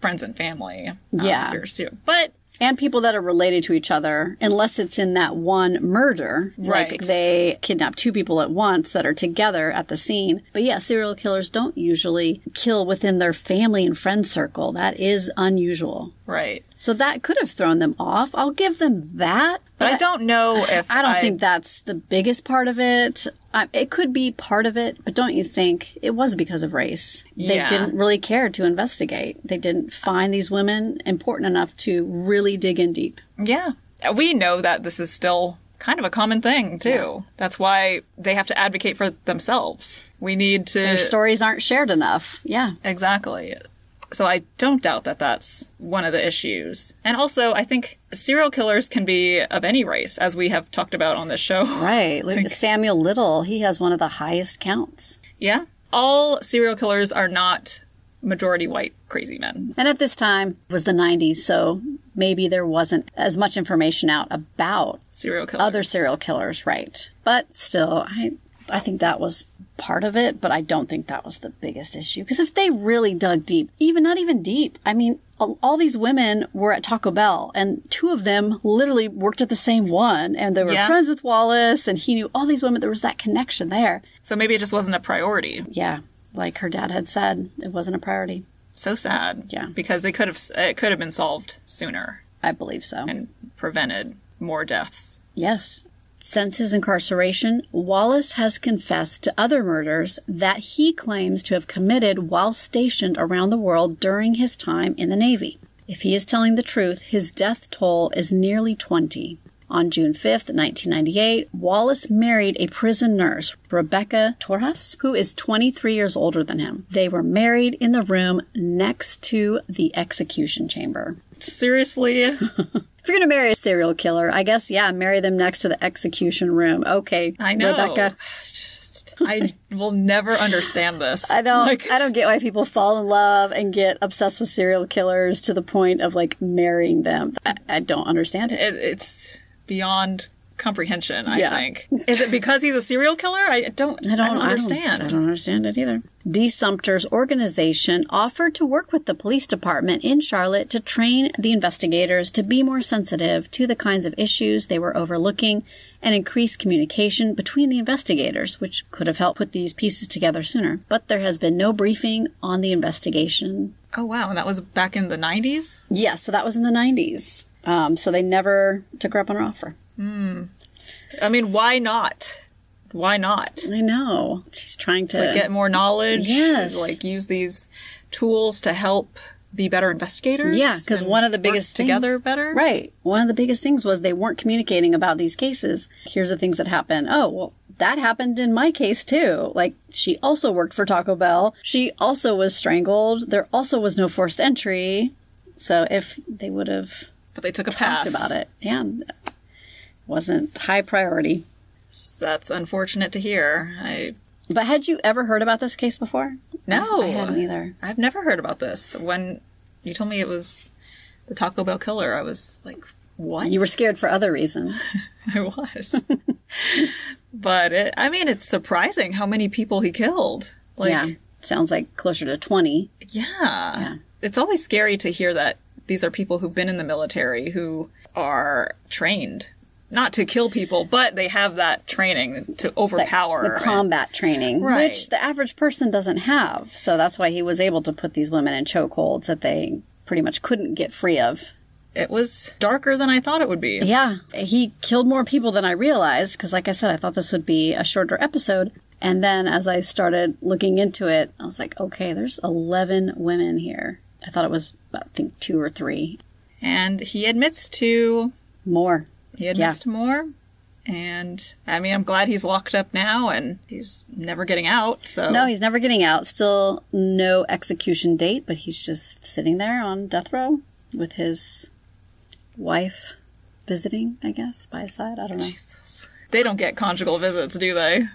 S2: friends and family. um,
S1: Yeah.
S2: if you're ser- but
S1: and people that are related to each other, unless it's in that one murder. Like
S2: Right.
S1: they kidnap two people at once that are together at the scene. But yeah, serial killers don't usually kill within their family and friend circle. That is unusual.
S2: right.
S1: So that could have thrown them off. I'll give them that.
S2: But I don't know [SIGHS] if
S1: I don't think that's the biggest part of it. Uh, it could be part of it, but don't you think it was because of race? They
S2: Yeah.
S1: didn't really care to investigate. They didn't find these women important enough to really dig in deep.
S2: Yeah. We know that this is still kind of a common thing, too. That's why they have to advocate for themselves. We need to.
S1: Their stories aren't shared enough. Yeah.
S2: Exactly. So I don't doubt that that's one of the issues. And also, I think serial killers can be of any race, as we have talked about on this show. [LAUGHS]
S1: Right. At Samuel Little. He has one of the highest counts.
S2: Yeah. All serial killers are not majority white crazy men.
S1: And at this time it was the 90s, so maybe there wasn't as much information out about
S2: Serial killers.
S1: other serial killers, right? But still, I I think that was part of it, but I don't think that was the biggest issue. Because if they really dug deep, even not even deep, I mean, all, these women were at Taco Bell, and two of them literally worked at the same one, and they were
S2: Yeah.
S1: friends with Wallace, and he knew all these women. There was that connection there.
S2: So maybe it just wasn't a priority.
S1: Yeah, like her dad had said, it wasn't a priority.
S2: So sad.
S1: Yeah.
S2: Because they could have it could have been solved sooner
S1: I believe so.
S2: and prevented more deaths.
S1: Yes. Since his incarceration, Wallace has confessed to other murders that he claims to have committed while stationed around the world during his time in the Navy. If he is telling the truth, his death toll is nearly 20. On June 5th, 1998, Wallace married a prison nurse, Rebecca Torres, who is 23 years older than him. They were married in the room next to the execution chamber.
S2: Seriously? [LAUGHS]
S1: If you're going to marry a serial killer, I guess, yeah, marry them next to the execution room. Okay.
S2: I know.
S1: Rebecca.
S2: I will never understand this.
S1: I don't
S2: Like,
S1: I don't get why people fall in love and get obsessed with serial killers to the point of like marrying them. I, I don't understand it.
S2: it, it's beyond comprehension. I
S1: Yeah.
S2: think. Is it because he's a serial killer? I don't.
S1: I don't,
S2: understand.
S1: I don't, understand it either. Dee Sumpter's organization offered to work with the police department in Charlotte to train the investigators to be more sensitive to the kinds of issues they were overlooking and increase communication between the investigators, which could have helped put these pieces together sooner. But there has been no briefing on the investigation.
S2: Oh wow, and that was back in the nineties.
S1: Yeah, so that was in the 90s. Um, so they never took her up on her offer. Hmm.
S2: I mean, why not? Why not?
S1: I know. She's trying to
S2: Like get more knowledge.
S1: Yes.
S2: Like use these tools to help be better investigators.
S1: Yeah, because one of the biggest things-
S2: together better.
S1: Right. One of the biggest things was they weren't communicating about these cases. Here's the things that happened. Oh, well, that happened in my case too. Like, she also worked for Taco Bell. She also was strangled. There also was no forced entry. So if they would have
S2: But they took a
S1: talked
S2: pass
S1: about it, yeah, wasn't high priority.
S2: That's unfortunate to hear. I
S1: But had you ever heard about this case before?
S2: no,
S1: I hadn't either.
S2: I've never heard about this. When you told me it was the Taco Bell killer, I was like, "What?"
S1: You were scared for other reasons. [LAUGHS]
S2: I was. [LAUGHS] but it, I mean, it's surprising how many people he killed. Like,
S1: yeah. Sounds like closer to 20.
S2: Yeah. It's always scary to hear that these are people who've been in the military who are trained not to kill people, but they have that training to overpower.
S1: the combat training,
S2: Right.
S1: which the average person doesn't have. So that's why he was able to put these women in chokeholds that they pretty much couldn't get free of.
S2: it was darker than I thought it would be.
S1: Yeah, he killed more people than I realized because, like I said, I thought this would be a shorter episode. And then as I started looking into it, I was like, okay, there's 11 women here. I thought it was, I think, two or three
S2: And he admits to
S1: more.
S2: He admits
S1: Yeah.
S2: to more. And I mean, I'm glad he's locked up now and he's never getting out. So
S1: No, he's never getting out. Still no execution date, but he's just sitting there on death row with his wife visiting, I guess, by his side. I don't know.
S2: they don't get conjugal visits, do they?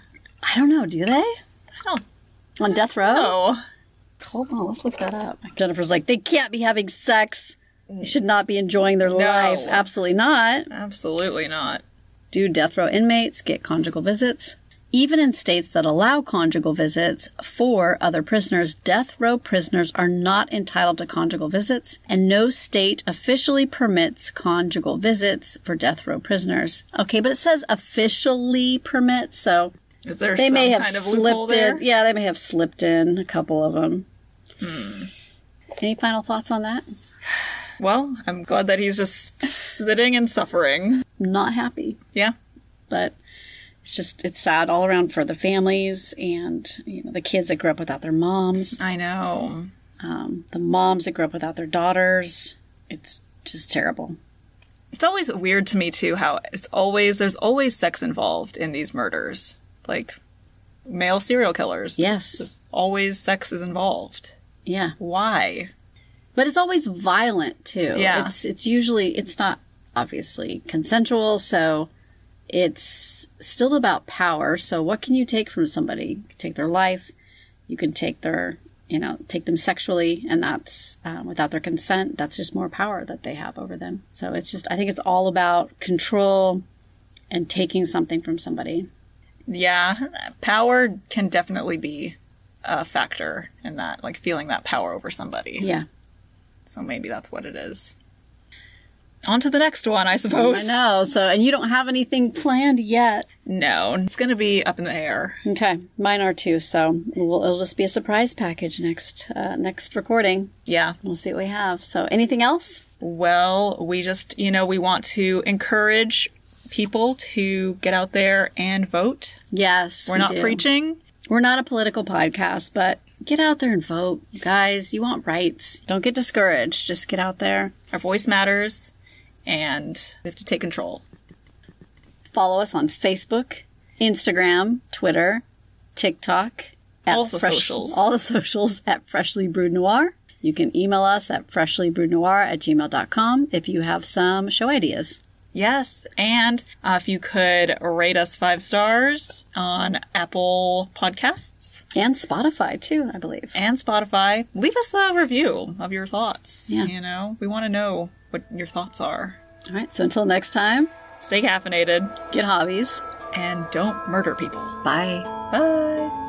S1: I don't know. Do they?
S2: I don't
S1: On death row?
S2: know.
S1: Hold on, let's look that up. Jennifer's like, they can't be having sex. Should not be enjoying their life. Absolutely not.
S2: Absolutely not.
S1: Do death row inmates get conjugal visits? Even in states that allow conjugal visits for other prisoners, death row prisoners are not entitled to conjugal visits, and no state officially permits conjugal visits for death row prisoners. Okay, but it says officially permits, so
S2: Is there
S1: they
S2: some
S1: may have
S2: kind of
S1: slipped in. Yeah, they may have slipped in a couple of them.
S2: Hmm.
S1: Any final thoughts on that?
S2: Well, I'm glad that he's just sitting and suffering.
S1: Not happy.
S2: Yeah.
S1: but it's just it's sad all around for the families and you know the kids that grew up without their moms
S2: I know.
S1: um, the moms that grew up without their daughters it's just terrible
S2: It's always weird to me too how it's always there's always sex involved in these murders. Like male serial killers.
S1: Yes.
S2: Just always sex is involved.
S1: yeah
S2: Why?
S1: But it's always violent too.
S2: Yeah.
S1: it's it's usually it's not obviously consensual so it's still about power. So what can you take from somebody? You can take their life. You can take their you know take them sexually and that's um, without their consent that's just more power that they have over them. So it's just i think it's all about control and taking something from somebody.
S2: Yeah. Power can definitely be a factor in that, like feeling that power over somebody.
S1: yeah
S2: So maybe that's what it is. On to the next one, I suppose.
S1: i know so and you don't have anything planned yet
S2: No, it's going to be up in the air.
S1: okay mine are too so we'll, it'll just be a surprise package next uh, next recording
S2: Yeah.
S1: we'll see what we have so anything else
S2: Well, we just, you know, we want to encourage people to get out there and vote.
S1: yes
S2: We're
S1: we
S2: not preaching.
S1: We're not a political podcast, but get out there and vote. Guys, you want rights. Don't get discouraged. Just get out there.
S2: Our voice matters and we have to take control.
S1: Follow us on Facebook, Instagram, Twitter, TikTok.
S2: All the socials.
S1: All the socials at Freshly Brewed Noir. You can email us at freshlybrewednoir at gmail.com if you have some show ideas.
S2: Yes, and uh, if you could rate us five stars on Apple Podcasts
S1: And Spotify, too, I believe.
S2: and Spotify, leave us a review of your thoughts.
S1: Yeah.
S2: You know, we want to know what your thoughts are.
S1: All right, so until next time,
S2: Stay caffeinated
S1: get hobbies.
S2: and don't murder people.
S1: Bye.
S2: Bye.